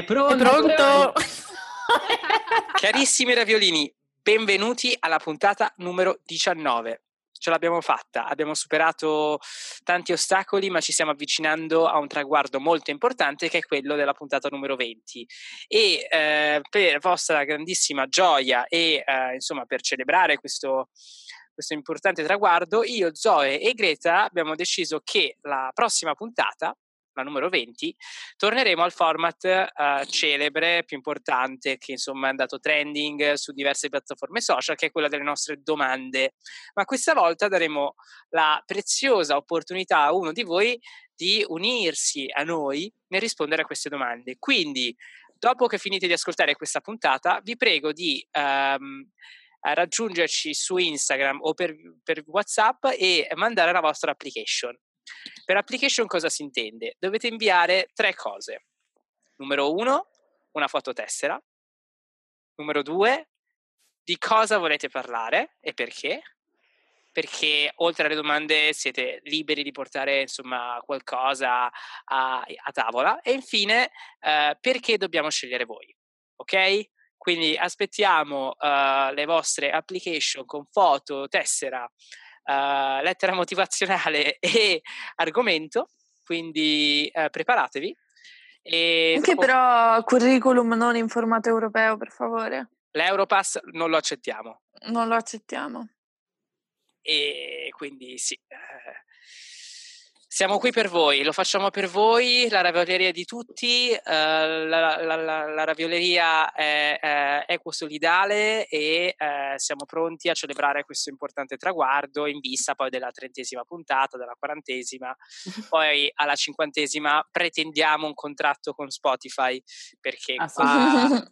È pronto? È pronto? Carissimi raviolini, benvenuti alla puntata numero 19. Ce l'abbiamo fatta, abbiamo superato tanti ostacoli, ma ci stiamo avvicinando a un traguardo molto importante che è quello della puntata numero 20. E eh, per vostra grandissima gioia e eh, insomma per celebrare questo, questo importante traguardo, io, Zoe e Greta abbiamo deciso che la prossima puntata la numero 20, torneremo al format uh, celebre, più importante, che insomma è andato trending su diverse piattaforme social, che è quella delle nostre domande. Ma questa volta daremo la preziosa opportunità a uno di voi di unirsi a noi nel rispondere a queste domande. Quindi, dopo che finite di ascoltare questa puntata, vi prego di... Um, raggiungerci su Instagram o per, per WhatsApp e mandare la vostra application. Per application cosa si intende? Dovete inviare tre cose. Numero uno, una fototessera. Numero due, di cosa volete parlare e perché. Perché oltre alle domande siete liberi di portare insomma qualcosa a, a tavola. E infine, eh, perché dobbiamo scegliere voi. Ok? Quindi aspettiamo uh, le vostre application con foto, tessera, uh, lettera motivazionale e argomento, quindi uh, preparatevi. E Anche dopo... però curriculum non in formato europeo, per favore. L'Europass non lo accettiamo. Non lo accettiamo. E quindi sì, eh, siamo qui per voi, lo facciamo per voi, la ravioleria di tutti, uh, la, la, la, la, ravioleria è, è equosolidale e uh, siamo pronti a celebrare questo importante traguardo in vista poi della trentesima puntata, della quarantesima, poi alla cinquantesima pretendiamo un contratto con Spotify perché qua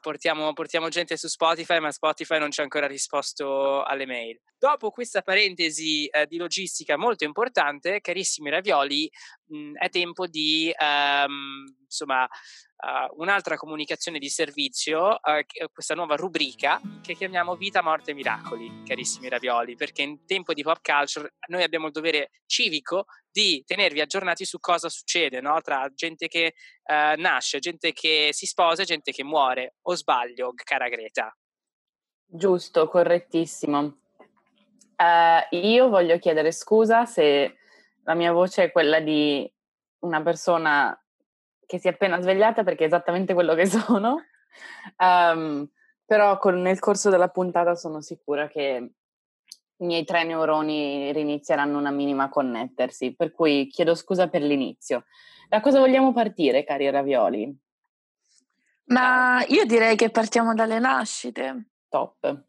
portiamo, portiamo, gente su Spotify, ma Spotify non ci ha ancora risposto alle mail. Dopo questa parentesi uh, di logistica molto importante, carissimi ravioli, mh, è tempo di um, insomma uh, un'altra comunicazione di servizio, uh, questa nuova rubrica che chiamiamo Vita, Morte Miracoli, carissimi ravioli, perché in tempo di pop culture noi abbiamo il dovere civico di tenervi aggiornati su cosa succede no? tra gente che uh, nasce, gente che si sposa e gente che muore. O sbaglio, cara Greta? Giusto, correttissimo. io voglio chiedere scusa se la mia voce è quella di una persona che si è appena svegliata perché è esattamente quello che sono. Um, però con, nel corso della puntata sono sicura che i miei tre neuroni rinizieranno una minima a connettersi, per cui chiedo scusa per l'inizio. Da cosa vogliamo partire, cari ravioli? Ma io direi che partiamo dalle nascite. Top.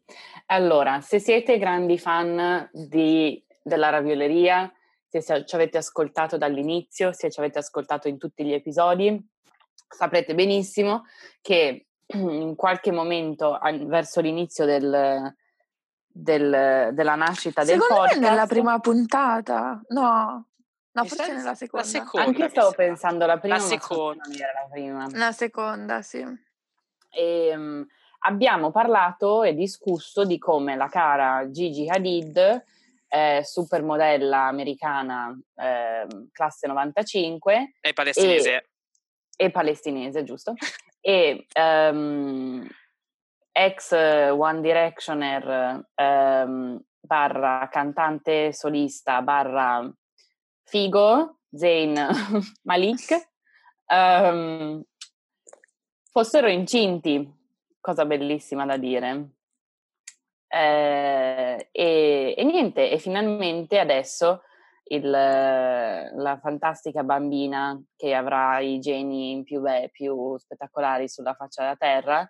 Allora, se siete grandi fan di, della ravioleria, se ci avete ascoltato dall'inizio, se ci avete ascoltato in tutti gli episodi, saprete benissimo che in qualche momento verso l'inizio del, del, della nascita Secondo del podcast... Secondo me nella prima puntata, no. No, forse nella seconda. La seconda Anche io stavo pensando la prima, la seconda. la prima. La seconda, sì. E, um, abbiamo parlato e discusso di come la cara Gigi Hadid eh, supermodella americana eh, classe 95. E palestinese. E, e palestinese, giusto? e um, ex One Directioner um, barra cantante solista barra figo, Zayn Malik, um, fossero incinti, cosa bellissima da dire. Eh, e, e, niente, e finalmente adesso il, la fantastica bambina che avrà i geni più, be- più spettacolari sulla faccia della terra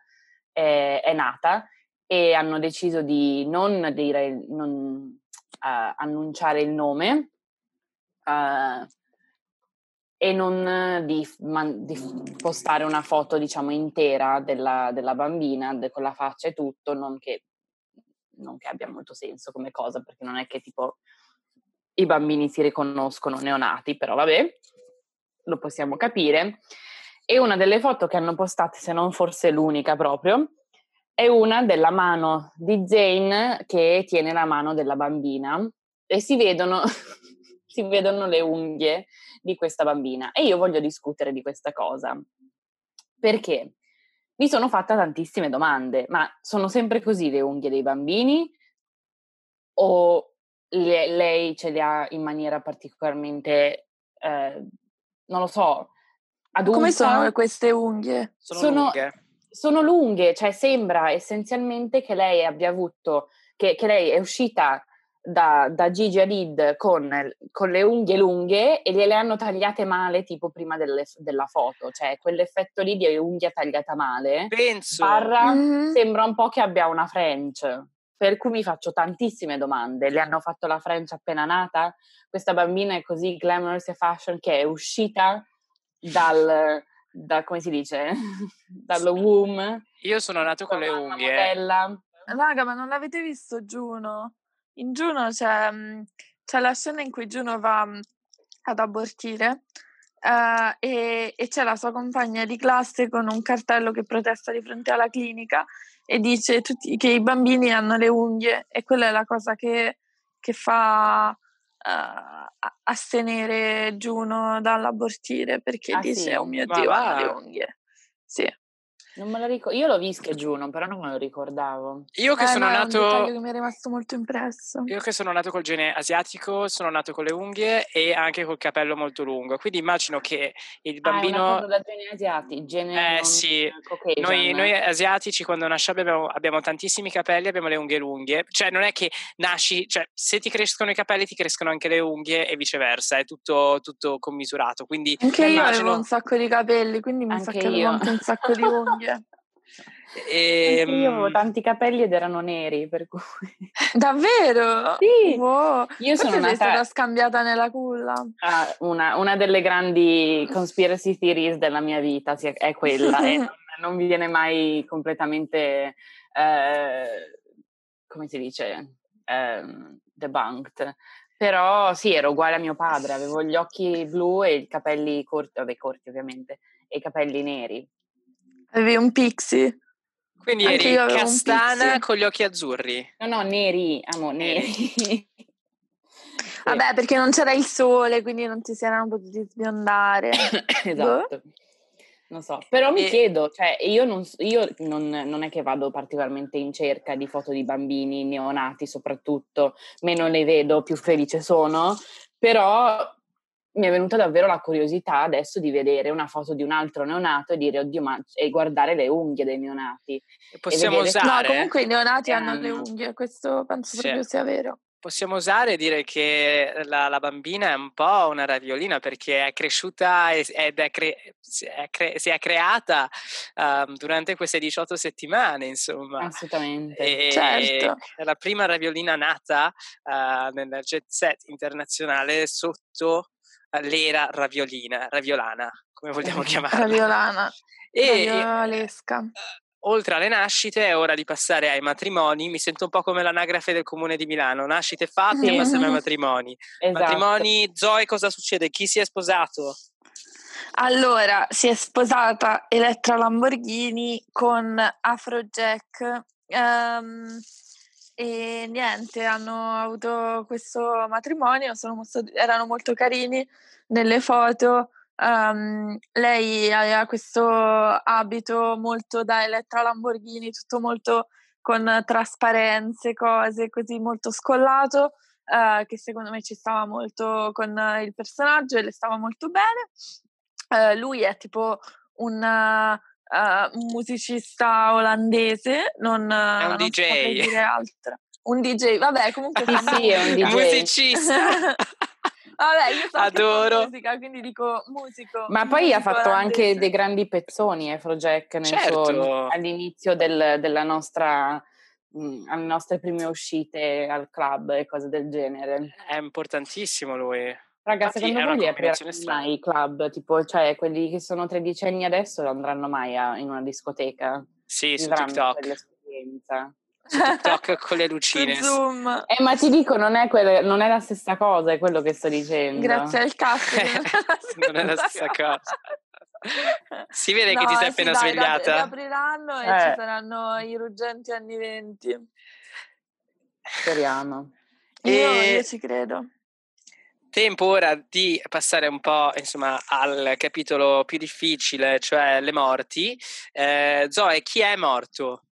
è, è, nata e hanno deciso di non, dire, non uh, annunciare il nome uh, e non di, man, di, postare una foto diciamo intera della, della bambina de, con la faccia e tutto, non che non che abbia molto senso come cosa, perché non è che tipo i bambini si riconoscono neonati, però vabbè, lo possiamo capire. E una delle foto che hanno postato, se non forse l'unica proprio, è una della mano di Jane che tiene la mano della bambina e si vedono, si vedono le unghie di questa bambina. E io voglio discutere di questa cosa. Perché mi sono fatta tantissime domande, ma sono sempre così le unghie dei bambini o le, lei ce le ha in maniera particolarmente, eh, non lo so, adulta? Come sono queste unghie? Sono, sono lunghe. Sono lunghe, cioè sembra essenzialmente che lei abbia avuto, che, che lei è uscita da, da Gigi Hadid con, con, le unghie lunghe e gliele hanno tagliate male tipo prima delle, della foto, cioè quell'effetto lì di unghia tagliata male. Penso. Barra, mm-hmm. sembra un po' che abbia una French. Per cui mi faccio tantissime domande. Le hanno fatto la French appena nata? Questa bambina è così glamorous e fashion che è uscita dal, da, come si dice, dallo womb. Io sono nato con le unghie. Modella. Raga, ma non l'avete visto Giuno? In Giuno c'è, mhmm, c'è la scena in cui Giuno va mhmm, ad abortire uh, e, e, c'è la sua compagna di classe con un cartello che protesta di fronte alla clinica e dice tutti, che i bambini hanno le unghie e quella è la cosa che, che fa uh, astenere Giuno dall'abortire perché ah, dice sì? oh mio Dio, ha le unghie. Sì. Non me lo ricordo. Io l'ho visto Juno, però non me lo ricordavo. Io che eh, sono no, nato. che mi è rimasto molto impresso. Io che sono nato col gene asiatico, sono nato con le unghie e anche col capello molto lungo. Quindi immagino che il bambino. Ah, da gene asiatici, gene eh sì. Noi, noi, asiatici, quando nasciamo, abbiamo, abbiamo, tantissimi capelli, abbiamo le unghie lunghe. Cioè, non è che nasci, cioè, se ti crescono i capelli, ti crescono anche le unghie e viceversa. È tutto, tutto commisurato. Quindi anche io immagino... avevo un sacco di capelli, quindi mi sa che avevo anche un sacco di unghie. E, io avevo ehm tanti capelli ed erano neri, per cui... Davvero? Sì! Wow. Io sono nata... stata scambiata nella culla. Ah, una, una, delle grandi conspiracy theories della mia vita è quella, e non, non viene mai completamente, eh, come si dice, eh, debunked. Però sì, ero uguale a mio padre, avevo gli occhi blu e i capelli corti, vabbè corti ovviamente, e i capelli neri. Avevi un pixie? Quindi Anche eri castana con gli occhi azzurri? No, no, neri, amo, neri. Vabbè, perché non c'era il sole, quindi non ti si erano potuti sbiondare. esatto. Non so, però mi e... chiedo, cioè io, non, io non, non, è che vado particolarmente in cerca di foto di bambini neonati soprattutto, meno ne vedo più felice sono, però mi è venuta davvero la curiosità adesso di vedere una foto di un altro neonato e dire oddio ma e guardare le unghie dei neonati possiamo usare no comunque i neonati hanno le unghie questo penso sì. proprio sia vero possiamo usare e dire che la, la, bambina è un po' una raviolina perché è cresciuta ed è, cre- si, è cre- si è creata um, durante queste 18 settimane, insomma. Assolutamente. E certo. È la prima raviolina nata uh, nel jet set internazionale sotto l'era raviolina, raviolana, come vogliamo chiamarla. Raviolana. E, Raviolesca. oltre alle nascite è ora di passare ai matrimoni, mi sento un po' come l'anagrafe del comune di Milano, nascite fatte e passiamo ai matrimoni. Esatto. Matrimoni, Zoe cosa succede? Chi si è sposato? Allora, si è sposata Elettra Lamborghini con Afrojack um, e niente, hanno avuto questo matrimonio, molto, erano molto carini nelle foto. Um, lei aveva questo abito molto da Elettra Lamborghini, tutto molto con trasparenze, cose così molto scollato, uh, che secondo me ci stava molto con il personaggio e le stava molto bene. Uh, lui è tipo un uh, un musicista olandese, non, è un non DJ. dire altro. Un DJ, vabbè, comunque sì, sì, è un DJ. musicista. Vabbè, io so Adoro. musica, quindi dico musico. Ma poi ha fatto olandese. anche dei grandi pezzoni, Afrojack, nel certo. suo, all'inizio del, della nostra mh, alle nostre prime uscite al club e cose del genere. È importantissimo lui. Raga, secondo voi li apriranno mai i club? Tipo, cioè, quelli che sono tredicenni adesso andranno mai a, in una discoteca? Sì, su TikTok. L'esperienza. Su TikTok con le lucine. Zoom. Eh, ma ti dico, non è, quelle, non è, la stessa cosa, è quello che sto dicendo. Grazie al cazzo. non è la stessa cosa. Si vede no, che ti sei appena sì, svegliata. Dai, apriranno e eh. ci saranno i ruggenti anni venti. Speriamo. Io, e... io ci credo. Tempo ora di passare un po' insomma, al capitolo più difficile, cioè le morti. Eh, Zoe, chi è morto?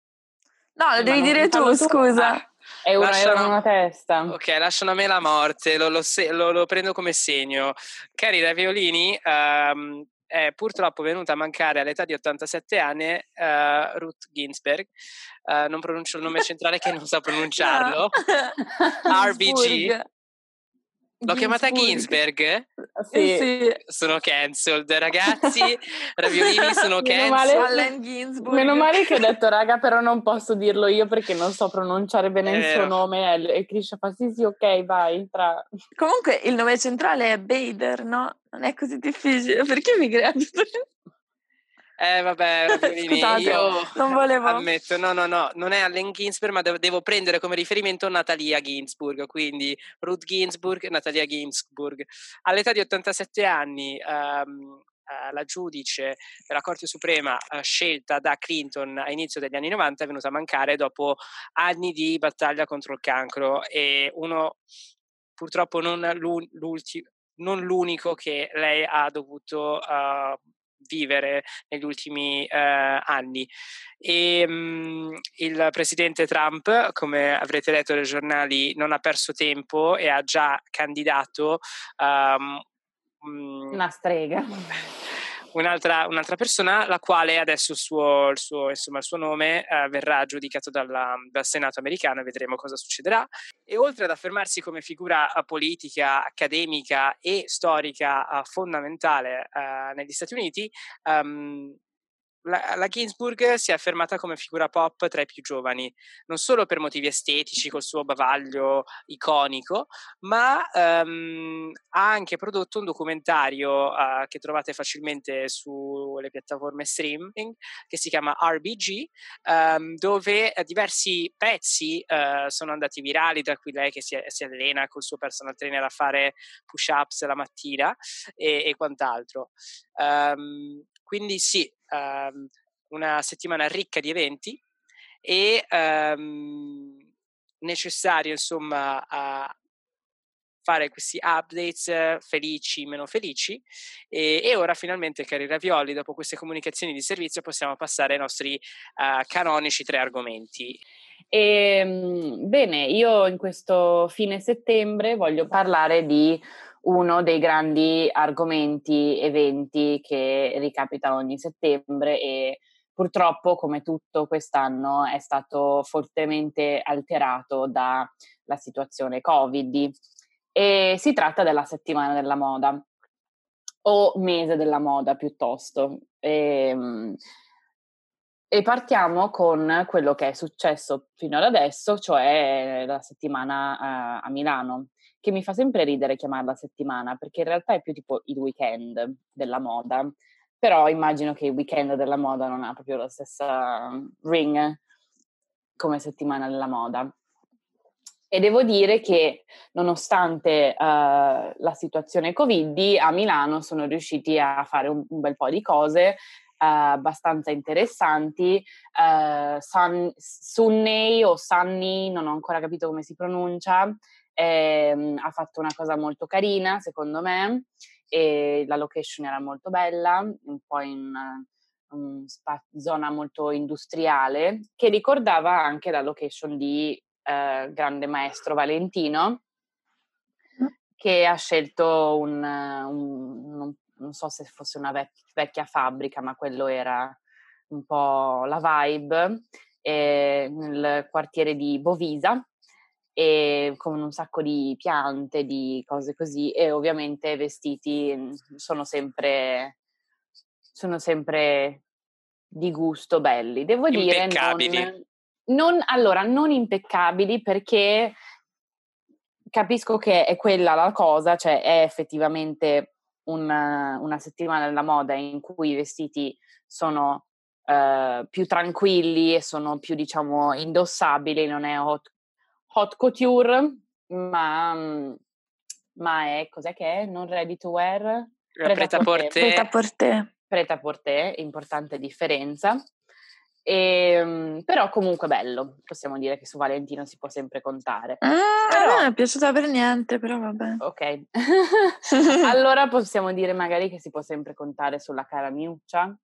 No, lo devi dire tu, scusa. Ah, è una, lasciano, una testa. Ok, lasciano a me la morte, lo, lo, lo, lo prendo come segno. Cari Raviolini, um, è purtroppo venuta a mancare all'età di 87 anni uh, Ruth Ginsberg. Uh, non pronuncio il nome centrale che non so pronunciarlo. RBG. L'ho chiamata Ginsberg? Sì. sì. Sono cancelled, ragazzi. Raviolini sono cancelled. Meno, meno male che ho detto, raga, però non posso dirlo io perché non so pronunciare bene eh. il suo nome. E Krisha fa sì, sì, ok, vai. Tra... Comunque il nome centrale è Bader, no? Non è così difficile. Perché mi crea eh vabbè, Raviolini, io non volevo. ammetto, no no no, non è Allen Ginsberg ma devo, devo prendere come riferimento Natalia Ginsburg, quindi Ruth Ginsburg, Natalia Ginsburg. All'età di 87 anni um, Uh, la giudice della Corte Suprema uh, scelta da Clinton a inizio degli anni 90 è venuta a mancare dopo anni di battaglia contro il cancro e uno purtroppo non, non l'unico che lei ha dovuto uh, vivere negli ultimi eh, anni. E, mh, mhmm, il presidente Trump, come avrete letto nei giornali, non ha perso tempo e ha già candidato um, una strega un'altra, un'altra, persona, la quale adesso il suo, il suo, insomma, il suo nome eh, verrà giudicato dalla, dal Senato americano e vedremo cosa succederà. E oltre ad affermarsi come figura eh, politica, accademica e storica uh, fondamentale uh, negli Stati Uniti, um, la, la, Ginsburg si è affermata come figura pop tra i più giovani, non solo per motivi estetici, col suo bavaglio iconico, ma um, ha anche prodotto un documentario uh, che trovate facilmente sulle piattaforme streaming, che si chiama RBG, um, ehm, dove diversi pezzi uh, sono andati virali, tra cui lei che si, si, allena col suo personal trainer a fare push-ups la mattina e, e quant'altro. Um, quindi sì, um, una settimana ricca di eventi e um, necessario insomma a fare questi updates felici, meno felici e, e, ora finalmente cari ravioli dopo queste comunicazioni di servizio possiamo passare ai nostri uh, canonici tre argomenti. E, ehm, bene, io in questo fine settembre voglio parlare di uno dei grandi argomenti, eventi che ricapita ogni settembre e purtroppo, come tutto quest'anno, è stato fortemente alterato dalla situazione Covid. E si tratta della settimana della moda o mese della moda piuttosto. E, ehm, e partiamo con quello che è successo fino ad adesso, cioè la settimana uh, a Milano che mi fa sempre ridere chiamarla settimana, perché in realtà è più tipo il weekend della moda, però immagino che il weekend della moda non ha proprio la stessa ring come settimana della moda. E devo dire che nonostante uh, la situazione Covid, a Milano sono riusciti a fare un, un bel po' di cose uh, abbastanza interessanti. Uh, Sun, Sunney o Sunny, non ho ancora capito come si pronuncia, eh, ha fatto una cosa molto carina, secondo me, e la location era molto bella, un po' in una spa- zona molto industriale, che ricordava anche la location di eh, grande maestro Valentino, mm. che ha scelto un, un, un non so se fosse una vec- vecchia fabbrica, ma quello era un po' la vibe, eh, nel quartiere di Bovisa, e con un sacco di piante, di cose così e ovviamente vestiti mhmm, sono sempre, sono sempre di gusto belli. Devo dire non, non, allora, non impeccabili perché capisco che è quella la cosa, cioè è effettivamente una, una settimana della moda in cui i vestiti sono uh, più tranquilli e sono più diciamo indossabili, non è hot hot couture, ma, ma è, cos'è che è? Non ready to wear? Preta-porter. Preta-porter. Preta-porter, importante differenza. E, ehm, però comunque bello, possiamo dire che su Valentino si può sempre contare. Mm, però... Non è piaciuta per niente, però vabbè. Ok, allora possiamo dire magari che si può sempre contare sulla cara Miuccia.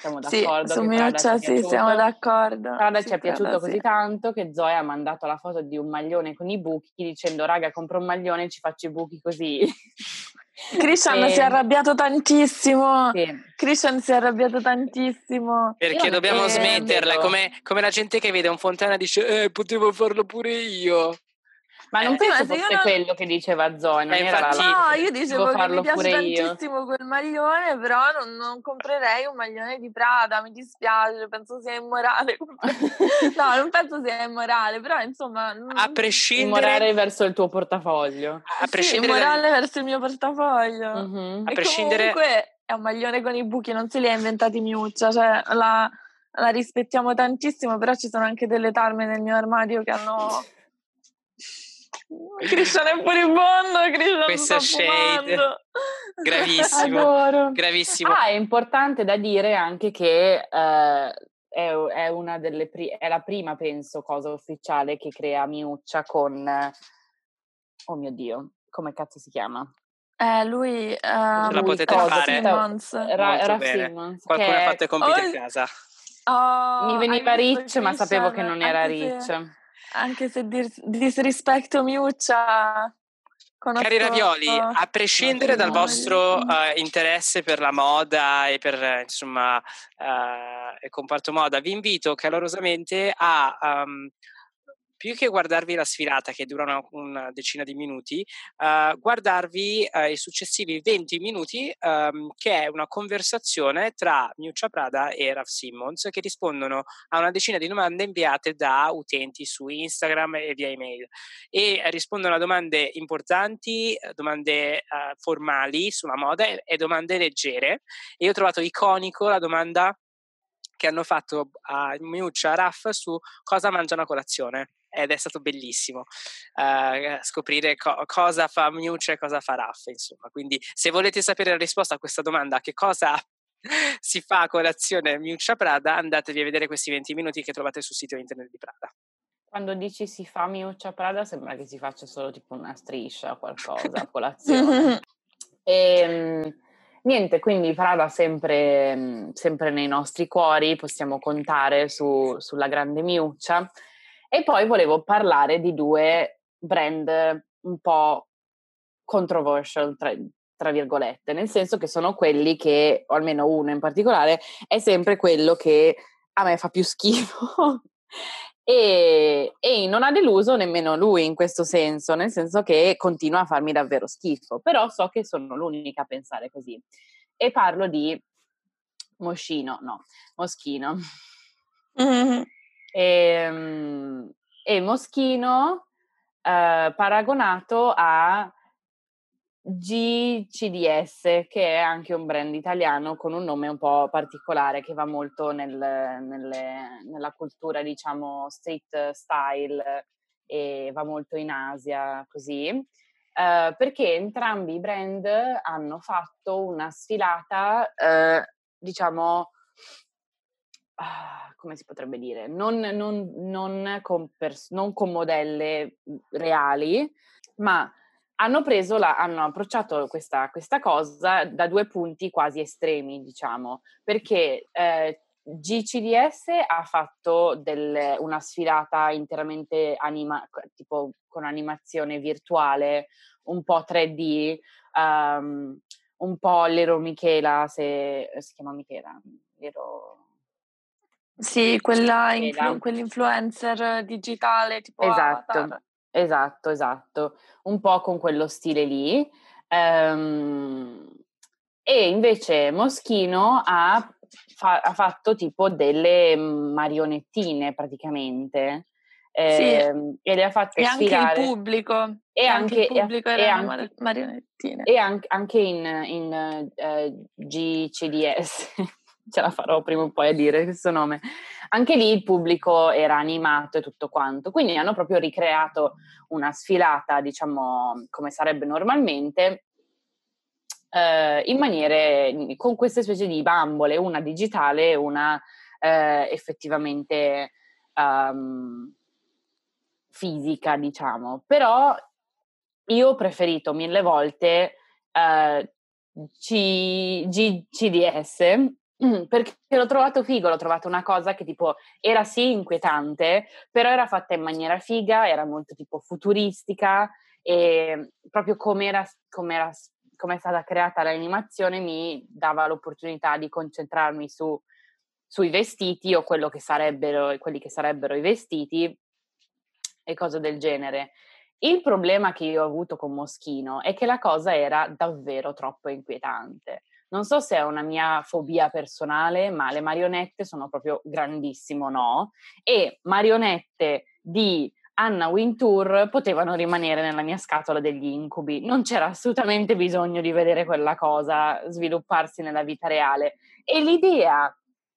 Siamo d'accordo? Sì, su Miuccia sì, siamo d'accordo. Prada sì, ci è piaciuto sì. così tanto che Zoe ha mandato la foto di un maglione con i buchi dicendo raga compro un maglione e ci faccio i buchi così. Christian E- si è arrabbiato tantissimo. Sì. Christian si è arrabbiato tantissimo. Perché Io dobbiamo smetterla, come, come la gente che vede un fontana e dice eh, potevo farlo pure io. Ma non Eh, penso fosse non- quello che diceva Zoe, non Eh, era infatti- la... No, io dicevo che mi piace pure io. tantissimo quel maglione, però non, non comprerei un maglione di Prada, mi dispiace, penso sia immorale. no, non penso sia immorale, però insomma... non- A prescindere, Immorale verso il tuo portafoglio. a Sì, prescindere dal- immorale verso il mio portafoglio. Mhm. A E prescindere- comunque è un maglione con i buchi, non se li ha inventati Miuccia, cioè la, la rispettiamo tantissimo, però ci sono anche delle tarme nel mio armadio che hanno... Christian è furibondo, Christian Questo sta shade. fumando. Gravissimo. Adoro. Gravissimo. Ah, è importante da dire anche che eh, è, è una delle pri- è la prima, penso, cosa ufficiale che crea Miuccia con eh, oh mio Dio, come cazzo si chiama? Eh, lui... Ce la Lui, potete cosa, fare? Simmons. Ra- Molto Raf bene. Simmons, Qualcuno che ha fatto i compiti Oh, a casa. Oh, mi veniva rich, ma sapevo che non era rich. se- Anche se dis- disrispetto Miuccia... conosco- Cari ravioli, a prescindere dal vostro eh, interesse per la moda e per eh, insomma eh, il comparto moda, vi invito calorosamente a ehm, più che guardarvi la sfilata che dura una, una decina di minuti, eh, guardarvi eh, i successivi 20 minuti ehm, che è una conversazione tra Miuccia Prada e Raf Simmons che rispondono a una decina di domande inviate da utenti su Instagram e via email e rispondono a domande importanti, eh, domande eh, formali sulla moda e, e domande leggere. E io ho trovato iconico la domanda che hanno fatto a Miuccia Raff su cosa mangiano a colazione. Ed è stato bellissimo eh, scoprire co- cosa fa Miuccia e cosa fa Raff, insomma. Quindi, se volete sapere la risposta a questa domanda, che cosa si fa a colazione Miuccia Prada, andatevi a vedere questi 20 minuti che trovate sul sito internet di Prada. Quando dici si fa Miuccia Prada sembra che si faccia solo tipo una striscia o qualcosa a colazione. E, niente, quindi Prada sempre, sempre nei nostri cuori, possiamo contare su- sulla grande Miuccia. E poi volevo parlare di due brand un po' controversial, tra, tra virgolette, nel senso che sono quelli che, o almeno uno in particolare, è sempre quello che a me fa più schifo. E, e non ha deluso nemmeno lui in questo senso, nel senso che continua a farmi davvero schifo, però so che sono l'unica a pensare così. E parlo di Moschino, no, Moschino. Mhm. E, mm, e Moschino eh, paragonato a GCDS, che è anche un brand italiano con un nome un po' particolare che va molto nel- nelle- nella cultura, diciamo, street style e va molto in Asia, così. Eh, perché entrambi i brand hanno fatto una sfilata, eh, diciamo, ah, come si potrebbe dire, non, non- non con, pers- non con modelle mm, reali, ma hanno preso la, hanno approcciato questa, questa cosa da due punti quasi estremi, diciamo, perché eh, GCDS ha fatto del- una sfilata interamente anima, tipo con animazione virtuale, un po' 3D, ehm, un po' l'ero Michela, se si chiama Michela, l'ero... Sì, quella influ- quell'influencer digitale tipo Esatto. Avatar. Esatto, esatto, un po' con quello stile lì. Ehm, e invece Moschino ha, fa- ha fatto tipo delle marionettine praticamente. Ehm, e le ha fatte E anche sfilare. il pubblico. E anche- il pubblico e- erano anche- mar- marionettine. E anche, anche in, in eh, GCDS, ce la farò prima o poi a dire questo nome, anche lì il pubblico era animato e tutto quanto, quindi hanno proprio ricreato una sfilata, diciamo, come sarebbe normalmente, eh, in maniere, con queste specie di bambole, una digitale e una eh, effettivamente um, fisica, diciamo. Però io ho preferito mille volte uh, C- G- CDS perché l'ho trovato figo, l'ho trovato una cosa che tipo era sì inquietante, però era fatta in maniera figa, era molto tipo futuristica e proprio come come è stata creata l'animazione mi dava l'opportunità di concentrarmi su, sui vestiti o quello che sarebbero, quelli che sarebbero i vestiti e cose del genere. Il problema che io ho avuto con Moschino è che la cosa era davvero troppo inquietante. Non so se è una mia fobia personale, ma le marionette sono proprio grandissimo no. E marionette di Anna Wintour potevano rimanere nella mia scatola degli incubi. Non c'era assolutamente bisogno di vedere quella cosa svilupparsi nella vita reale. E l'idea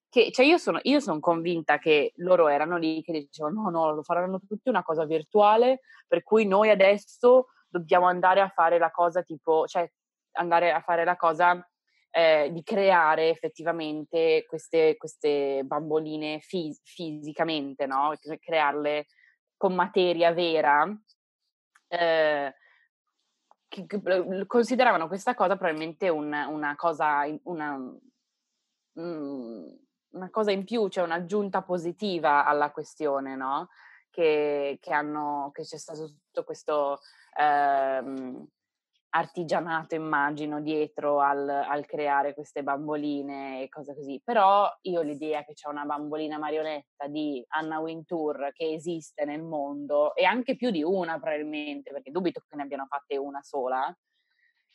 che, cioè io sono, io sono convinta che loro erano lì che dicevano no, no, lo faranno tutti una cosa virtuale, per cui noi adesso dobbiamo andare a fare la cosa tipo, cioè andare a fare la cosa eh, di creare effettivamente queste, queste bamboline fis- fisicamente, no? crearle con materia vera, eh, consideravano questa cosa probabilmente un, una cosa, una, mm, una cosa in più, cioè un'aggiunta positiva alla questione, no? Che, che, hanno, che c'è stato tutto questo ehm, artigianato, immagino, dietro al, al, creare queste bamboline e cose così. Però io l'idea che c'è una bambolina marionetta di Anna Wintour che esiste nel mondo, e anche più di una probabilmente, perché dubito che ne abbiano fatte una sola,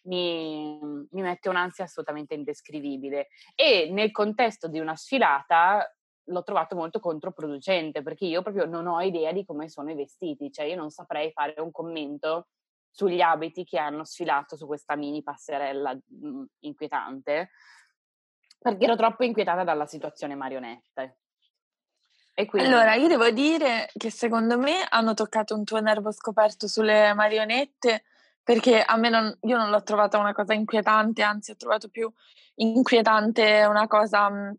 mi, mi mette un'ansia assolutamente indescrivibile. E nel contesto di una sfilata l'ho trovato molto controproducente perché io proprio non ho idea di come sono i vestiti, cioè io non saprei fare un commento sugli abiti che hanno sfilato su questa mini passerella mh, mhmm, inquietante, perché ero troppo inquietata dalla situazione marionette. Quindi... Allora, io devo dire che secondo me hanno toccato un tuo nervo scoperto sulle marionette, perché a me non, io non l'ho trovata una cosa inquietante, anzi ho trovato più inquietante una cosa mh, mhmm,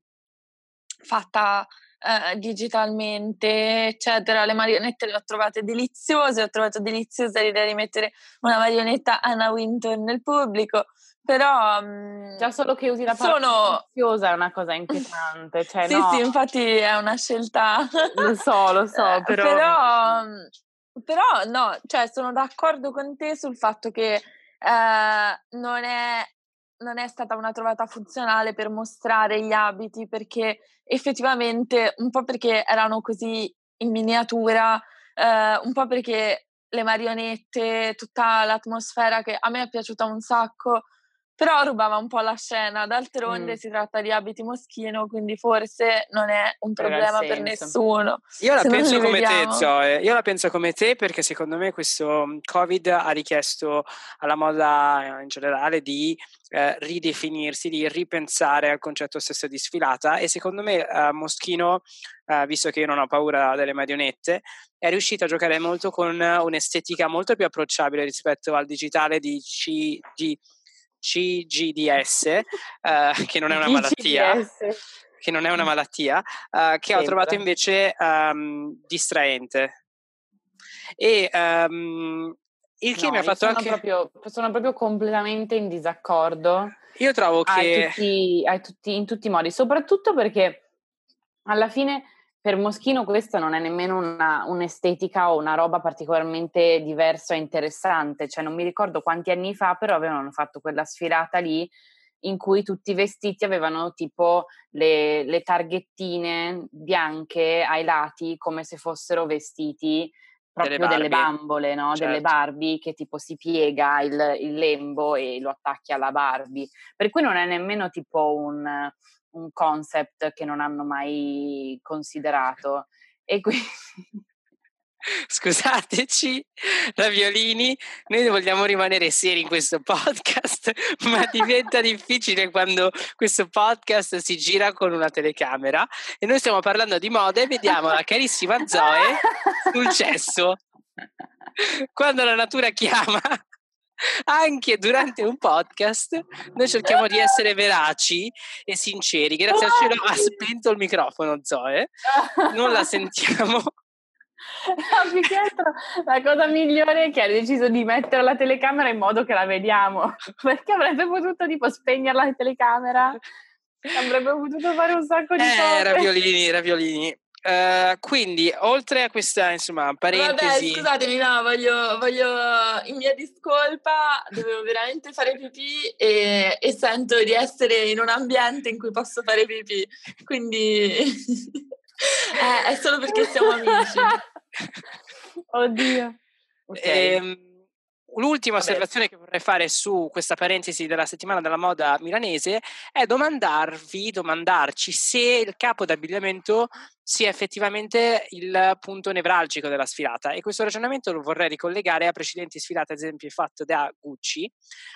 fatta eh, digitalmente, eccetera. Le marionette le ho trovate deliziose, ho trovato deliziosa l'idea di mettere una marionetta Anna Winton nel pubblico, però... Mh, Già solo che usi la parola sono... deliziosa è una cosa inquietante. Cioè, sì, no. sì, infatti è una scelta... lo so, lo so, eh, però... però... Però no, cioè sono d'accordo con te sul fatto che eh, non è non è stata una trovata funzionale per mostrare gli abiti perché effettivamente un po' perché erano così in miniatura, eh, un po' perché le marionette, tutta l'atmosfera che a me è piaciuta un sacco, però rubava un po' la scena. D'altronde mm. si tratta di abiti moschino, quindi forse non è un problema per nessuno. Io la penso come vediamo. te, Zoe. Io la penso come te perché secondo me questo mm, Covid ha richiesto alla moda in generale di eh, ridefinirsi, di ripensare al concetto stesso di sfilata e secondo me eh, Moschino, eh, visto che io non ho paura delle marionette, è riuscito a giocare molto con un'estetica molto più approcciabile rispetto al digitale di, C, di CGDS, eh, che non è una malattia. Che non è una malattia, uh, che ho trovato invece um, distraente. E um, il che no, mi ha fatto sono anche. Proprio, sono proprio completamente in disaccordo. Io trovo che. Tutti, tutti, in tutti i modi, soprattutto perché alla fine per Moschino questa non è nemmeno una, un'estetica o una roba particolarmente diversa e interessante, cioè non mi ricordo quanti anni fa, però avevano fatto quella sfilata lì in cui tutti i vestiti avevano tipo le, le targhettine bianche ai lati come se fossero vestiti proprio delle, delle bambole, no? certo. delle Barbie che tipo si piega il, il lembo e lo attacchi alla Barbie, per cui non è nemmeno tipo un un concept che non hanno mai considerato. E quindi... Scusateci, Raviolini, noi vogliamo rimanere seri in questo podcast, ma diventa difficile quando questo podcast si gira con una telecamera e noi stiamo parlando di moda e vediamo la carissima Zoe sul cesso. Quando la natura chiama, anche durante un podcast noi cerchiamo di essere veraci e sinceri. Grazie al cielo ha spento il microfono Zoe, non la sentiamo. No, più che altro la cosa migliore è che ha deciso di mettere la telecamera in modo che la vediamo, perché avrebbe potuto tipo spegnere la telecamera, avrebbe potuto fare un sacco di eh, cose. Raviolini, raviolini. Uh, quindi, oltre a questa, insomma, parentesi... Vabbè, scusatemi, no, voglio, voglio in mia discolpa, dovevo veramente fare pipì e, e, sento di essere in un ambiente in cui posso fare pipì, quindi eh, è solo perché siamo amici. Oddio. Okay. Ehm, L'ultima Vabbè. osservazione che vorrei fare su questa parentesi della settimana della moda milanese è domandarvi, domandarci se il capo d'abbigliamento sia effettivamente il punto nevralgico della sfilata e questo ragionamento lo vorrei ricollegare a precedenti sfilate, ad esempio fatto da Gucci,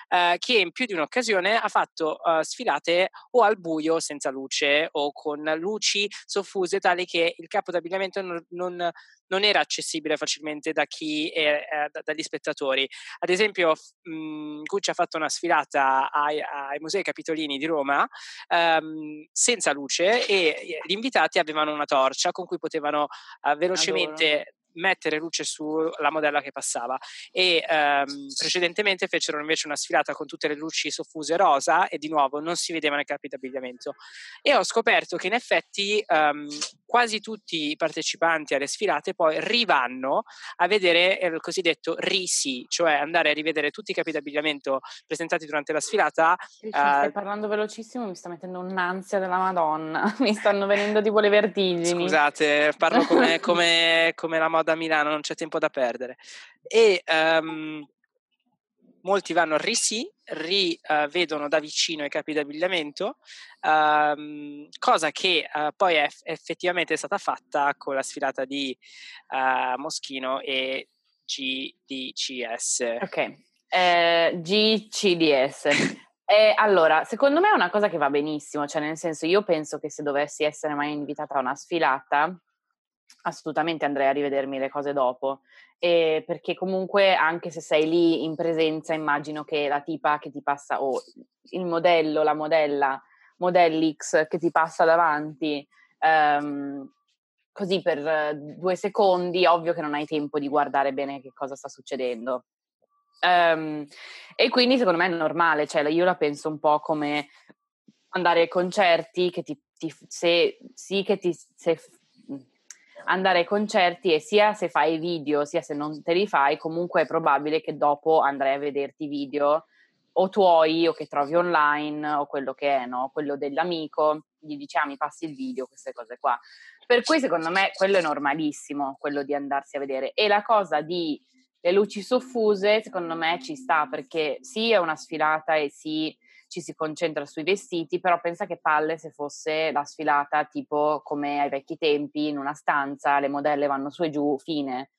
eh, che in più di un'occasione ha fatto eh, sfilate o al buio senza luce o con luci soffuse tali che il capo d'abbigliamento non, non non era accessibile facilmente da chi è, eh, da, dagli spettatori. Ad esempio, mh, Gucci ha fatto una sfilata ai, ai Musei Capitolini di Roma ehm, senza luce e gli invitati avevano una torcia con cui potevano eh, velocemente mettere luce sulla modella che passava e ehm, precedentemente fecero invece una sfilata con tutte le luci soffuse rosa e di nuovo non si vedevano i capi d'abbigliamento e ho scoperto che in effetti ehm, quasi tutti i partecipanti alle sfilate poi rivanno a vedere il cosiddetto risi, cioè andare a rivedere tutti i capi d'abbigliamento presentati durante la sfilata. Uh, stai parlando velocissimo, mi sta mettendo un'ansia della Madonna, mi stanno venendo tipo le vertigini. Scusate, parlo come, come, come la da Milano, non c'è tempo da perdere. E um, molti vanno a Risi, rivedono uh, da vicino i capi d'abbigliamento, uh, cosa che uh, poi è effettivamente è stata fatta con la sfilata di eh, Moschino e GDCS. Ok, eh, GCDS. Eh, allora, secondo me è una cosa che va benissimo, cioè nel senso io penso che se dovessi essere mai invitata a una sfilata, assolutamente andrei a rivedermi le cose dopo. E perché comunque anche se sei lì in presenza, immagino che la tipa che ti passa, o il modello, la modella, modellix che ti passa davanti, um, così per due secondi, ovvio che non hai tempo di guardare bene che cosa sta succedendo. Um, e quindi secondo me è normale, cioè io la penso un po' come andare ai concerti che ti, ti se, sì che ti se andare ai concerti e sia se fai video sia se non te li fai, comunque è probabile che dopo andrai a vederti video o tuoi o che trovi online o quello che è, no? quello dell'amico, gli dici ah mi passi il video, queste cose qua. Per cui secondo me quello è normalissimo, quello di andarsi a vedere. E la cosa di le luci soffuse, secondo me ci sta perché sì è una sfilata e sì ci si concentra sui vestiti, però pensa che palle se fosse la sfilata tipo come ai vecchi tempi, in una stanza, le modelle vanno su e giù, fine,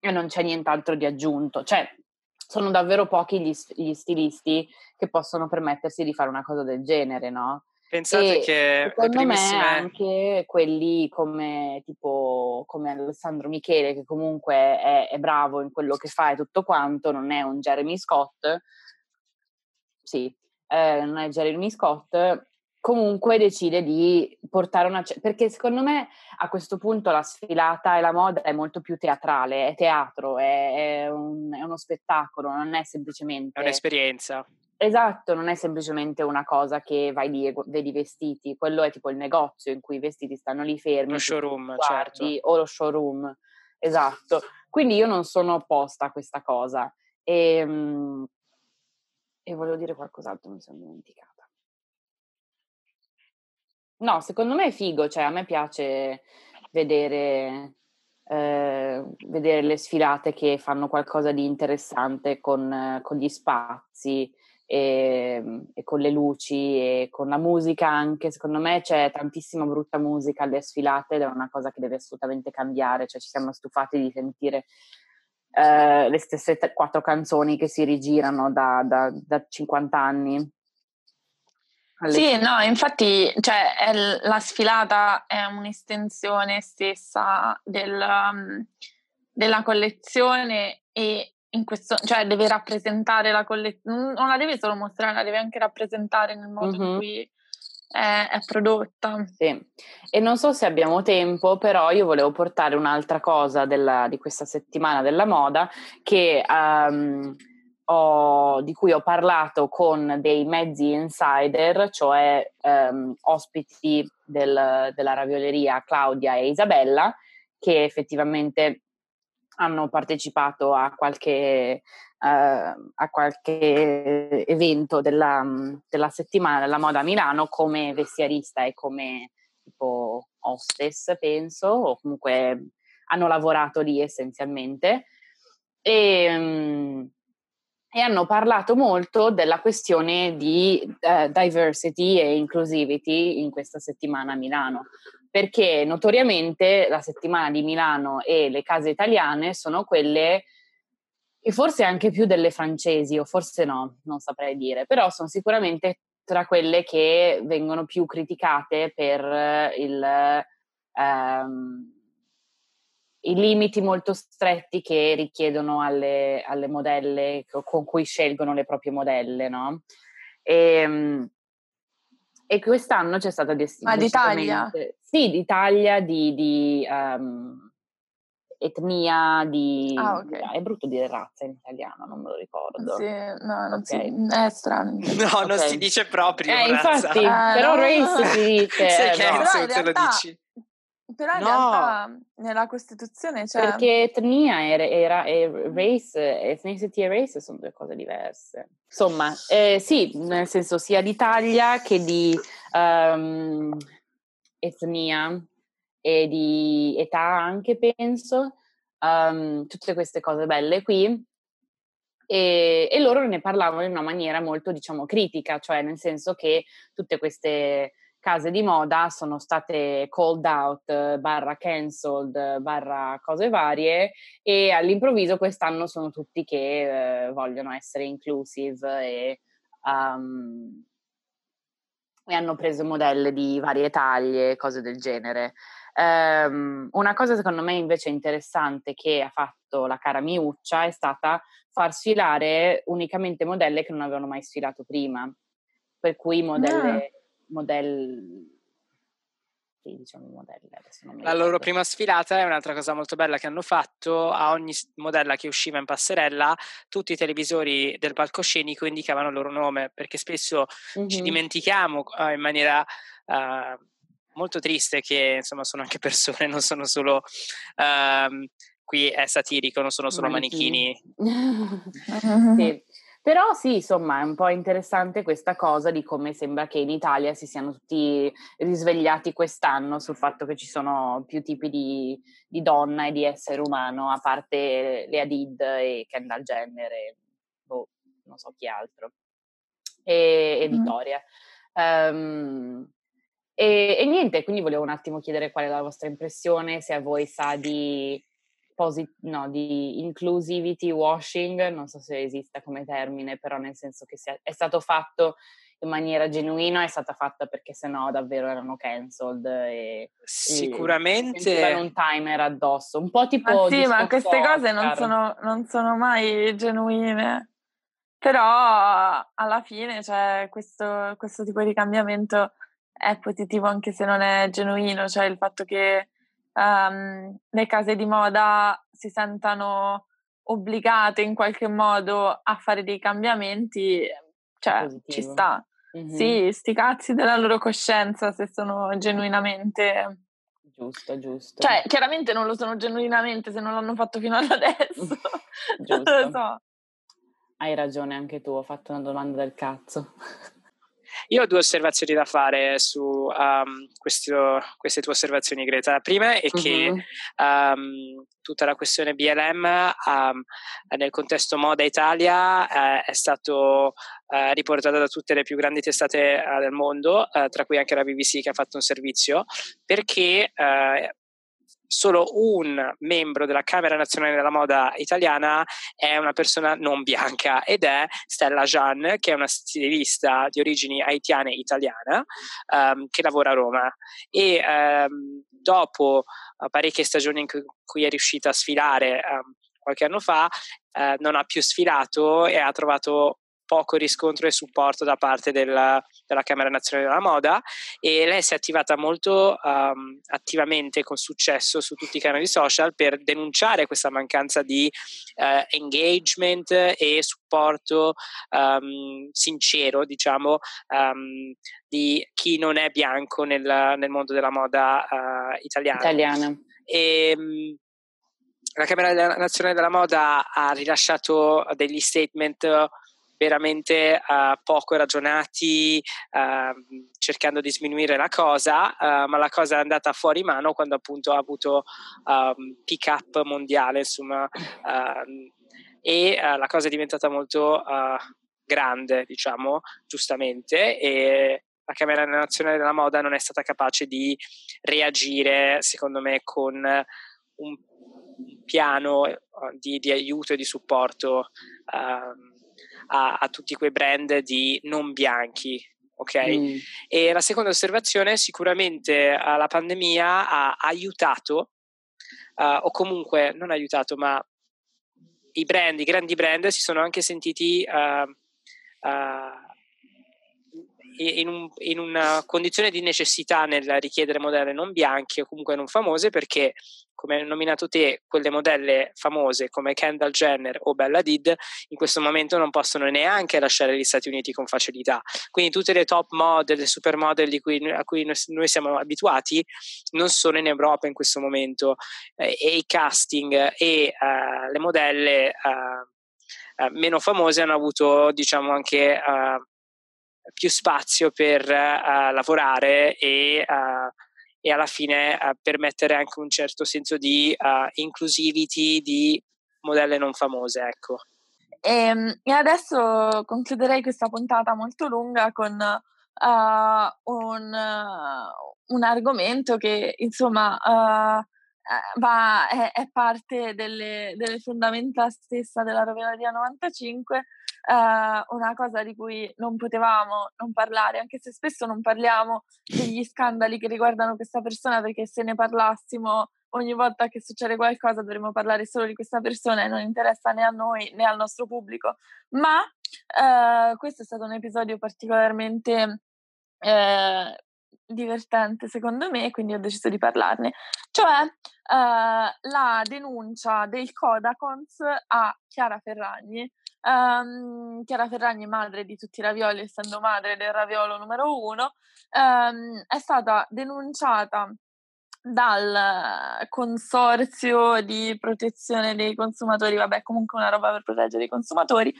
e non c'è nient'altro di aggiunto. Cioè, sono davvero pochi gli, gli stilisti che possono permettersi di fare una cosa del genere, no? Pensate e che secondo primissime... me anche quelli come tipo come Alessandro Michele, che comunque è, è, bravo in quello che fa e tutto quanto, non è un Jeremy Scott. Sì, eh, non è Jeremy Scott, comunque decide di portare una... perché secondo me a questo punto la sfilata e la moda è molto più teatrale, è teatro, è, è, un, è uno spettacolo, non è semplicemente... È un'esperienza. Esatto, non è semplicemente una cosa che vai lì e vedi i vestiti, quello è tipo il negozio in cui i vestiti stanno lì fermi. Lo showroom, guardi, certo. O lo showroom, esatto. Quindi io non sono opposta a questa cosa. E, ehm, e volevo dire qualcos'altro, mi sono dimenticata. No, secondo me è figo, cioè a me piace vedere, eh, vedere le sfilate che fanno qualcosa di interessante con, con gli spazi e, e, con le luci e con la musica anche. Secondo me c'è tantissima brutta musica alle sfilate ed è una cosa che deve assolutamente cambiare, cioè ci siamo stufati di sentire eh, le stesse t- quattro canzoni che si rigirano da, da, da 50 anni. Sì, no, infatti cioè, l- la sfilata è un'estensione stessa del, um, della collezione e in questo, cioè deve rappresentare la collezione, non la deve solo mostrare, la deve anche rappresentare nel modo mm-hmm. in cui è, è, prodotta. Sì, e non so se abbiamo tempo, però io volevo portare un'altra cosa della, di questa settimana della moda che, um, ho, di cui ho parlato con dei mezzi insider, cioè um, ospiti del, della ravioleria Claudia e Isabella, che effettivamente hanno partecipato a qualche, a qualche evento della, della, settimana della moda a Milano come vestiarista e come tipo hostess, penso, o comunque hanno lavorato lì essenzialmente. E, um, e hanno parlato molto della questione di uh, diversity e inclusivity in questa settimana a Milano perché notoriamente la settimana di Milano e le case italiane sono quelle e forse anche più delle francesi, o forse no, non saprei dire, però sono sicuramente tra quelle che vengono più criticate per il, um, i limiti molto stretti che richiedono alle, alle, modelle con cui scelgono le proprie modelle, no? E, um, e quest'anno c'è stata destinata. Ma d'Italia? Sì, d'Italia, di, di um, etnia, di... Ah, okay. È brutto dire razza in italiano, non me lo ricordo. Sì, no, non okay. si... è strano. No, okay. non si dice proprio eh, razza. infatti, eh, però no. race si dice. Sei eh, che no. se te lo dici. Però in no. realtà nella Costituzione c'è... Perché etnia era, era, e race, ethnicity e race sono due cose diverse. Insomma, eh, sì, nel senso sia d'Italia che di um, etnia e di età anche, penso. Um, tutte queste cose belle qui. E, e, loro ne parlavano in una maniera molto, diciamo, critica, cioè nel senso che tutte queste case di moda sono state called out, barra cancelled, barra cose varie e all'improvviso quest'anno sono tutti che eh, vogliono essere inclusive e, um, e, hanno preso modelle di varie taglie, cose del genere. Um, una cosa secondo me invece interessante che ha fatto la cara Miuccia è stata far sfilare unicamente modelle che non avevano mai sfilato prima, per cui modelle... Ah modelli sì, diciamo modelli. La loro prima sfilata è un'altra cosa molto bella che hanno fatto. A ogni modella che usciva in passerella, tutti i televisori del palcoscenico indicavano il loro nome, perché spesso mm-hmm. ci dimentichiamo uh, in maniera uh, molto triste che insomma sono anche persone, non sono solo. Uh, qui è satirico, non sono solo manichini. manichini. sì. Però sì, insomma, è un po' interessante questa cosa di come sembra che in Italia si siano tutti risvegliati quest'anno sul fatto che ci sono più tipi di, di donna e di essere umano, a parte le Adid e Kendall Jenner e boh, non so chi altro, e, e Vittoria. Um, e, e, niente, quindi volevo un attimo chiedere qual è la vostra impressione, se a voi sa di posit- no, di inclusivity washing, non so se esista come termine, però nel senso che sia, è stato fatto in maniera genuina, è stata fatta perché sennò davvero erano cancelled e sicuramente e un timer addosso, un po' tipo ma sì, ma queste cose non sono, non sono, mai genuine. Però alla fine cioè, questo, questo tipo di cambiamento è positivo anche se non è genuino, cioè il fatto che um, le case di moda si sentano obbligate in qualche modo a fare dei cambiamenti, cioè Positivo. ci sta. Mm-hmm. Sì, sti cazzi della loro coscienza se sono genuinamente... Giusto, giusto. Cioè, chiaramente non lo sono genuinamente se non l'hanno fatto fino ad adesso. giusto. lo so. Hai ragione anche tu, ho fatto una domanda del cazzo. Io ho due osservazioni da fare su um, questo, queste tue osservazioni, Greta. La prima è che uh-huh. um, tutta la questione BLM um, nel contesto moda Italia uh, è stato uh, riportata da tutte le più grandi testate uh, del mondo, tra cui anche la BBC che ha fatto un servizio, perché solo un membro della Camera Nazionale della Moda italiana è una persona non bianca ed è Stella Jean, che è una stilista di origini haitiane italiana um, che lavora a Roma. E um, dopo uh, parecchie stagioni in cui è riuscita a sfilare um, qualche anno fa, eh, non ha più sfilato e ha trovato poco riscontro e supporto da parte della, della, Camera Nazionale della Moda e lei si è attivata molto um, attivamente con successo su tutti i canali social per denunciare questa mancanza di uh, engagement e supporto um, sincero, diciamo, um, di chi non è bianco nel, nel mondo della moda uh, italiana. italiana. E, la Camera Nazionale della Moda ha rilasciato degli statement veramente uh, poco ragionati, uh, cercando di sminuire la cosa, uh, ma la cosa è andata fuori mano quando appunto ha avuto um, pick up mondiale, insomma, ehm, e la cosa è diventata molto grande, diciamo, giustamente, e la Camera Nazionale della Moda non è stata capace di reagire, secondo me, con un piano di, di aiuto e di supporto um, a, a tutti quei brand di non bianchi, ok? Mm. E la seconda osservazione, sicuramente uh, la pandemia ha aiutato, uh, o comunque non aiutato, ma i brand, i grandi brand si sono anche sentiti uh, in, un, in, una condizione di necessità nel richiedere modelle non bianche o comunque non famose perché come hai nominato te, quelle modelle famose come Kendall Jenner o Bella Did in questo momento non possono neanche lasciare gli Stati Uniti con facilità. Quindi tutte le top model, le supermodel cui, a cui noi siamo abituati non sono in Europa in questo momento eh, e i casting e uh, le modelle uh, uh, meno famose hanno avuto diciamo anche più spazio per lavorare e e alla fine uh, permettere anche un certo senso di uh, inclusivity di modelle non famose, ecco. E, ehm, e adesso concluderei questa puntata molto lunga con uh, un, un, argomento che insomma va, è, è, parte delle, delle fondamenta stessa della Rovinaria 95 uh, una cosa di cui non potevamo non parlare, anche se spesso non parliamo degli scandali che riguardano questa persona, perché se ne parlassimo ogni volta che succede qualcosa dovremmo parlare solo di questa persona e non interessa né a noi né al nostro pubblico. Ma uh, questo è stato un episodio particolarmente eh, divertente secondo me, quindi ho deciso di parlarne, cioè uh, la denuncia del Codacons a Chiara Ferragni, Um, Chiara Ferragni, madre di tutti i ravioli, essendo madre del raviolo numero uno, um, è stata denunciata dal consorzio di protezione dei consumatori, vabbè, comunque una roba per proteggere i consumatori,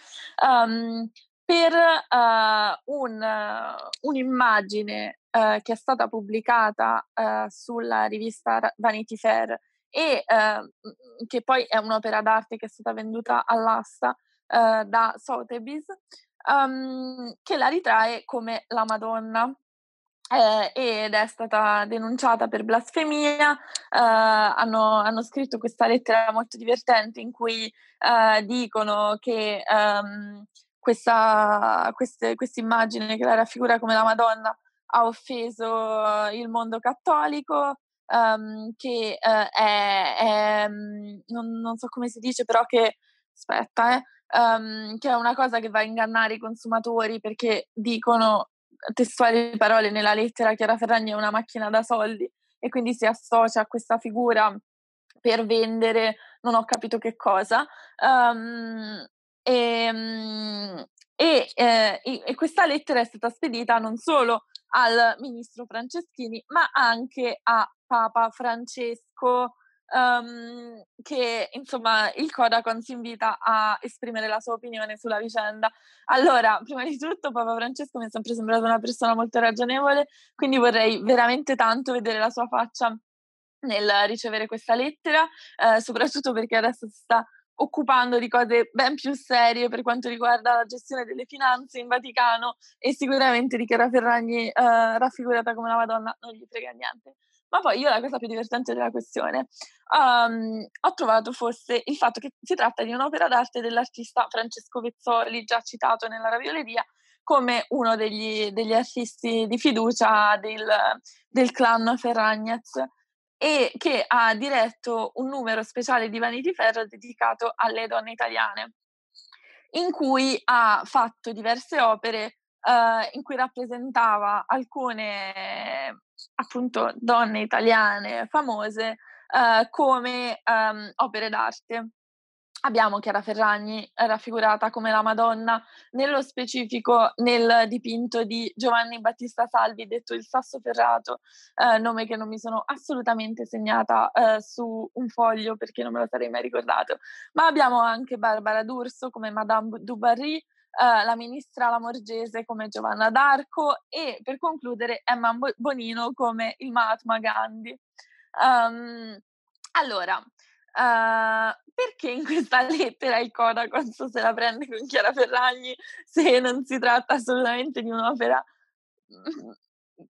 um, per uh, un, un'immagine uh, che è stata pubblicata uh, sulla rivista Vanity Fair e che poi è un'opera d'arte che è stata venduta all'asta uh, da Sotheby's um, che la ritrae come la Madonna. Eh, ed è stata denunciata per blasfemia. Eh, hanno, hanno, scritto questa lettera molto divertente in cui eh, dicono che um, questa immagine che la raffigura come la Madonna ha offeso il mondo cattolico, um, che è, è non, non, so come si dice, però che aspetta, eh, um, che è una cosa che va a ingannare i consumatori perché dicono testuali parole nella lettera Chiara Ferragni è una macchina da soldi e quindi si associa a questa figura per vendere non ho capito che cosa. Um, e, e, eh, e, questa lettera è stata spedita non solo al ministro Franceschini, ma anche a Papa Francesco um, che insomma il Codacon si invita a esprimere la sua opinione sulla vicenda. Allora, prima di tutto Papa Francesco mi è sempre sembrato una persona molto ragionevole, quindi vorrei veramente tanto vedere la sua faccia nel ricevere questa lettera, eh, soprattutto perché adesso si sta occupando di cose ben più serie per quanto riguarda la gestione delle finanze in Vaticano e sicuramente di Chiara Ferragni eh, raffigurata come una Madonna non gli frega niente. Ma poi io la cosa più divertente della questione um, ho trovato fosse il fatto che si tratta di un'opera d'arte dell'artista Francesco Vezzoli, già citato nella ravioleria, come uno degli, degli artisti di fiducia del, del clan Ferragnez. E che ha diretto un numero speciale di Vanity Fair dedicato alle donne italiane, in cui ha fatto diverse opere uh, in cui rappresentava alcune appunto donne italiane famose uh, come um, opere d'arte. Abbiamo Chiara Ferragni raffigurata come la Madonna, nello specifico nel dipinto di Giovanni Battista Salvi, detto il Sasso Ferrato, eh, nome che non mi sono assolutamente segnata eh, su un foglio perché non me lo sarei mai ricordato. Ma abbiamo anche Barbara D'Urso come Madame du Barry, Uh, la ministra Lamorgese come Giovanna d'Arco e per concludere Emma Bonino come il Mahatma Gandhi. Um, allora, uh, perché in questa lettera il Codacons se la prende con Chiara Ferragni se non si tratta assolutamente di un'opera?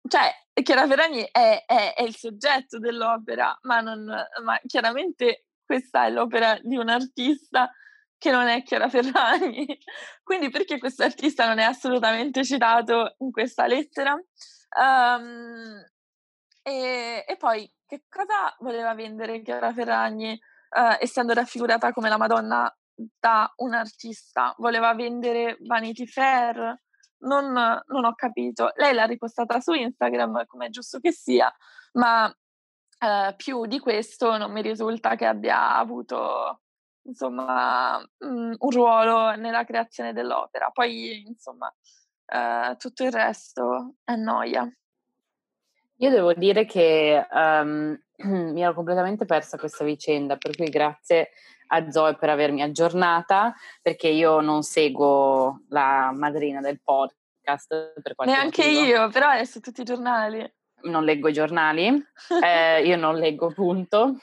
Cioè, Chiara Ferragni è, è, è il soggetto dell'opera, ma, non, ma chiaramente questa è l'opera di un artista che non è Chiara Ferragni. Quindi perché questo artista non è assolutamente citato in questa lettera? Um, e, e, poi che cosa voleva vendere Chiara Ferragni uh, essendo raffigurata come la Madonna da un artista? Voleva vendere Vanity Fair? Non, non ho capito. Lei l'ha ripostata su Instagram, come è giusto che sia, ma uh, più di questo non mi risulta che abbia avuto insomma, mm, un ruolo nella creazione dell'opera. Poi, insomma, eh, tutto il resto è noia. Io devo dire che um, mi ero completamente persa questa vicenda, per cui grazie a Zoe per avermi aggiornata, perché io non seguo la madrina del podcast. Per Neanche motivo. io, però è su tutti i giornali. Non leggo i giornali, eh, io non leggo punto.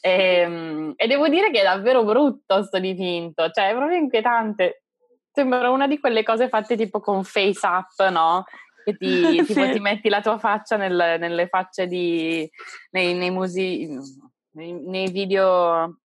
E, ehm, e, devo dire che è davvero brutto sto dipinto, cioè è proprio inquietante. Sembra una di quelle cose fatte tipo con face up, no? Che ti, tipo, sì. ti metti la tua faccia nel, nelle facce di... nei, nei, musi, nei, nei video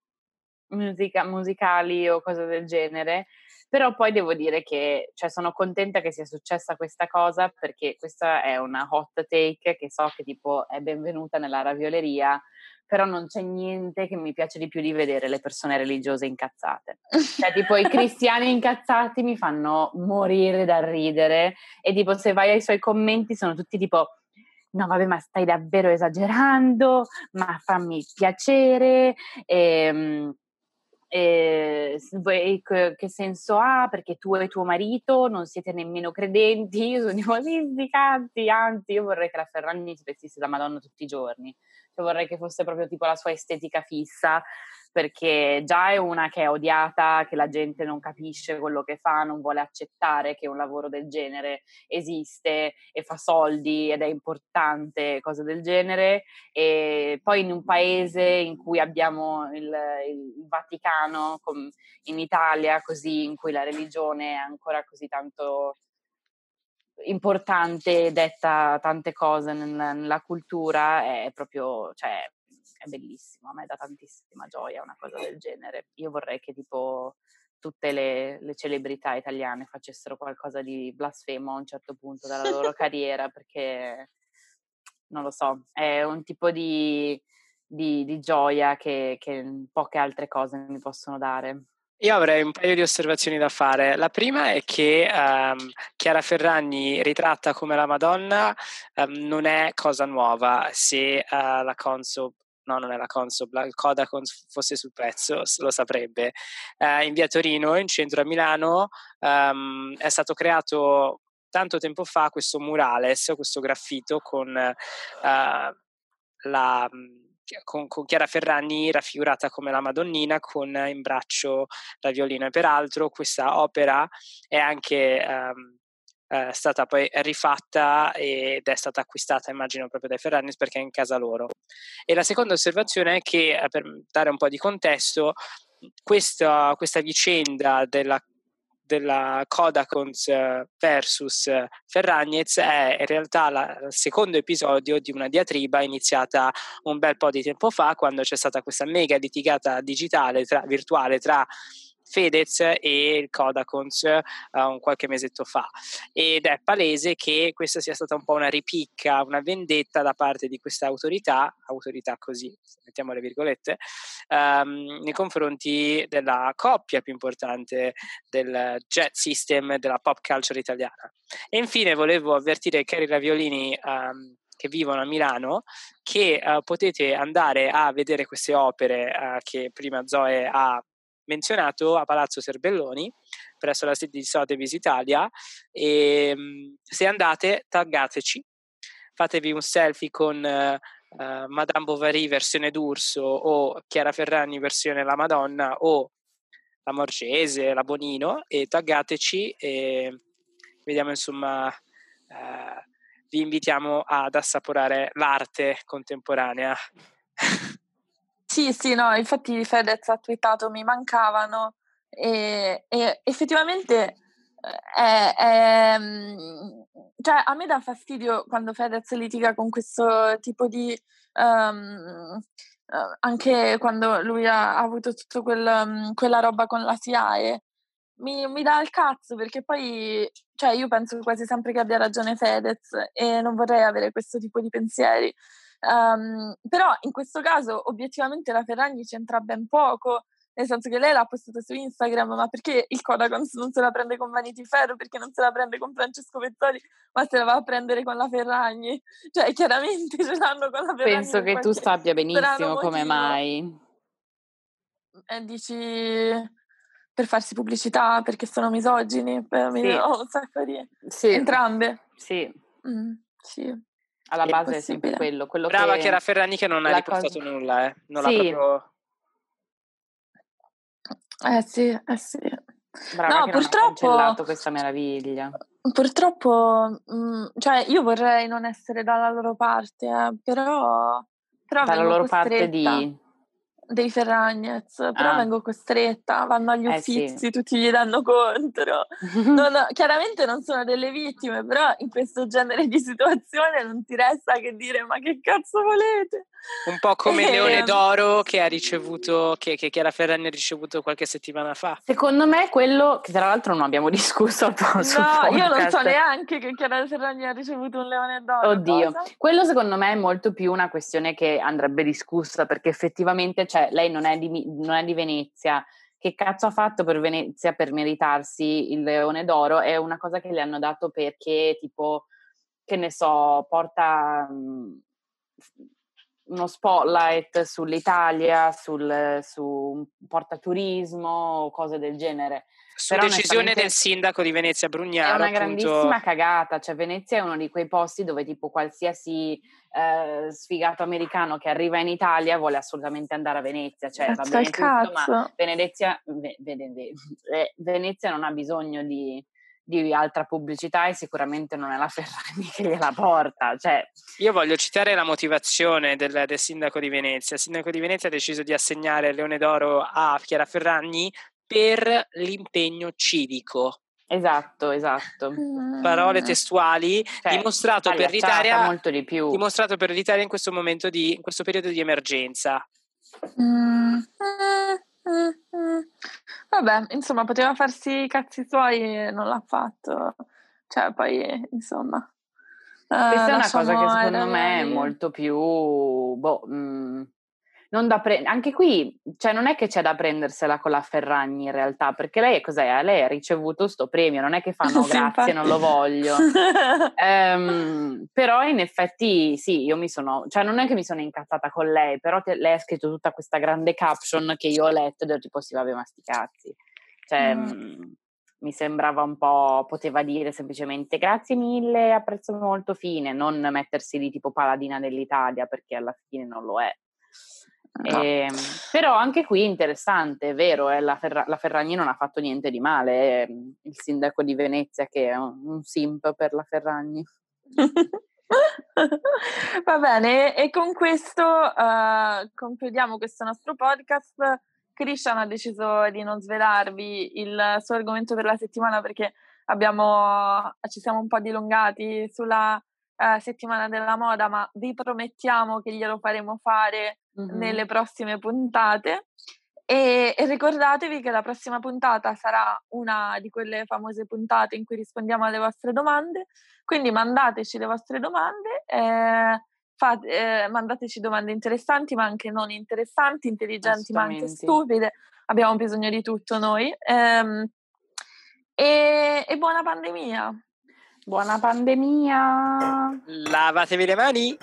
musica, musicali o cose del genere. Però poi devo dire che cioè, sono contenta che sia successa questa cosa perché questa è una hot take che so che tipo è benvenuta nella ravioleria però non c'è niente che mi piace di più di vedere le persone religiose incazzate. Cioè, tipo, i cristiani incazzati mi fanno morire da ridere e tipo, se vai ai suoi commenti sono tutti tipo no vabbè ma stai davvero esagerando, ma fammi piacere, ehm, e, e, che senso ha? Perché tu e tuo marito non siete nemmeno credenti, io sono tipo sì, anzi io vorrei che la Ferragni si vestisse da Madonna tutti i giorni, cioè, vorrei che fosse proprio tipo la sua estetica fissa, perché già è una che è odiata, che la gente non capisce quello che fa, non vuole accettare che un lavoro del genere esiste e fa soldi ed è importante, cose del genere. E poi in un paese in cui abbiamo il, il Vaticano, in Italia, così, in cui la religione è ancora così tanto importante, detta tante cose nella, nella cultura, è proprio, cioè, è bellissimo, a me dà tantissima gioia una cosa del genere. Io vorrei che tipo tutte le, le, celebrità italiane facessero qualcosa di blasfemo a un certo punto della loro carriera, perché non lo so, è un tipo di, di, di gioia che, che poche altre cose mi possono dare. Io avrei un paio di osservazioni da fare. La prima è che um, Chiara Ferragni ritratta come la Madonna um, non è cosa nuova. Se uh, la Consob, no, non è la Consob, la Codacon fosse sul pezzo, lo saprebbe. Uh, in via Torino, in centro a Milano, um, è stato creato tanto tempo fa questo murales, questo graffito con uh, la con, con, Chiara Ferragni raffigurata come la Madonnina con in braccio la violina. E peraltro questa opera è anche um, uh, stata poi rifatta ed è stata acquistata, immagino, proprio dai Ferragni perché è in casa loro. E la seconda osservazione è che, uh, per dare un po' di contesto, questa, questa vicenda della della Kodakons eh, versus eh, Ferragnez è in realtà la, il secondo episodio di una diatriba iniziata un bel po' di tempo fa quando c'è stata questa mega litigata digitale tra, virtuale tra Fedez e il Kodakons uh, un qualche mesetto fa ed è palese che questa sia stata un po' una ripicca, una vendetta da parte di questa autorità, autorità così, mettiamo le virgolette, um, nei confronti della coppia più importante del jet system della pop culture italiana. E infine volevo avvertire Kerry Raviolini um, che vivono a Milano che uh, potete andare a vedere queste opere uh, che prima Zoe ha menzionato a Palazzo Serbelloni presso la sede di Sotheby's Italia e um, se andate taggateci fatevi un selfie con uh, Madame Bovary versione d'Urso o Chiara Ferragni versione La Madonna o la Morgese, la Bonino e taggateci e vediamo insomma uh, vi invitiamo ad assaporare l'arte contemporanea. Sì, sì, no, infatti Fedez ha twittato mi mancavano e, e effettivamente eh, è, è, mm, cioè, a me dà fastidio quando Fedez litiga con questo tipo di um, anche quando lui ha, ha avuto tutta quel, um, quella roba con la SIAE mi, mi dà il cazzo perché poi, cioè io penso quasi sempre che abbia ragione Fedez e non vorrei avere questo tipo di pensieri. Um, però in questo caso obiettivamente la Ferragni c'entra ben poco, nel senso che lei l'ha postato su Instagram, ma perché il Kodakons non se la prende con Vanity Fair, perché non se la prende con Francesco Pezzoli, ma se la va a prendere con la Ferragni? Cioè chiaramente ce l'hanno con la Ferragni. Penso che tu sappia benissimo come mai. E dici per farsi pubblicità, perché sono misogini, per sì. ho un sacco di... Sì. Entrambe. Sì. Mm, sì. Alla base è, sempre quello. quello Brava che, era Ferrani che non ha riportato cosa... nulla, eh. Non sì. l'ha proprio... Eh sì, eh sì. Brava no, purtroppo questa meraviglia. Purtroppo, mh, mm, cioè io vorrei non essere dalla loro parte, eh, però, però dalla loro costretta. parte di dei Ferragnez, però ah. vengo costretta, vanno agli uffizi, eh sì. tutti gli danno contro. non, chiaramente non sono delle vittime, però in questo genere di situazione non ti resta che dire ma che cazzo volete? Un po' come il Leone ehm. d'Oro che ha ricevuto, che, che Chiara Ferragni ha ricevuto qualche settimana fa. Secondo me quello, che tra l'altro non abbiamo discusso al posto. No, io non so neanche che Chiara Ferragni ha ricevuto un Leone d'Oro. Oddio, cosa? quello secondo me è molto più una questione che andrebbe discussa perché effettivamente, cioè, lei non è di, non è di Venezia, che cazzo ha fatto per Venezia per meritarsi il Leone d'Oro? È una cosa che le hanno dato perché tipo, che ne so, porta... Mh, uno spotlight sull'Italia, sul, su portaturismo o cose del genere. Su Però decisione del sindaco di Venezia Brugnaro. È una appunto... grandissima cagata, cioè Venezia è uno di quei posti dove tipo qualsiasi eh, sfigato americano che arriva in Italia vuole assolutamente andare a Venezia, cioè va bene tutto, ma Venezia, Venezia non ha bisogno di di altra pubblicità e sicuramente non è la Ferragni che gliela porta. Cioè. Io voglio citare la motivazione del, del, sindaco di Venezia. Il sindaco di Venezia ha deciso di assegnare il Leone d'Oro a Chiara Ferragni per l'impegno civico. Esatto, esatto. Parole testuali, cioè, dimostrato, per l'Italia, molto di più. dimostrato per l'Italia in questo momento di, in questo periodo di emergenza. Mm. Vabbè, insomma, poteva farsi i cazzi suoi e non l'ha fatto. Cioè, poi, insomma. Questa uh, è una cosa che secondo me è molto più. Boh, mh, mm, pre- anche qui, cioè non è che c'è da prendersela con la Ferragni in realtà, perché lei cos'è? Lei ha ricevuto sto premio, non è che fanno sì, grazie, non lo voglio. um, però in effetti sì, io mi sono, cioè non è che mi sono incazzata con lei, però te, lei ha scritto tutta questa grande caption che io ho letto ed ero tipo sì vabbè ma sti cazzi. Cioè, mm. mh, mi sembrava un po', poteva dire semplicemente grazie mille, apprezzo molto fine, non mettersi lì tipo paladina dell'Italia perché alla fine non lo è. No. Ehm, però anche qui interessante, è vero, eh, la, Ferra- la, Ferragni non ha fatto niente di male, è il sindaco di Venezia che è un, un simp per la Ferragni. Va bene, e con questo uh, concludiamo questo nostro podcast. Christian ha deciso di non svelarvi il suo argomento per la settimana perché abbiamo, ci siamo un po' dilungati sulla uh, settimana della moda, ma vi promettiamo che glielo faremo fare mm-hmm. nelle prossime puntate. E, e, ricordatevi che la prossima puntata sarà una di quelle famose puntate in cui rispondiamo alle vostre domande, quindi mandateci le vostre domande, eh, fate, eh, mandateci domande interessanti ma anche non interessanti, intelligenti ma anche stupide, abbiamo bisogno di tutto noi. Ehm, e, e buona pandemia! Buona pandemia! Lavatevi le mani!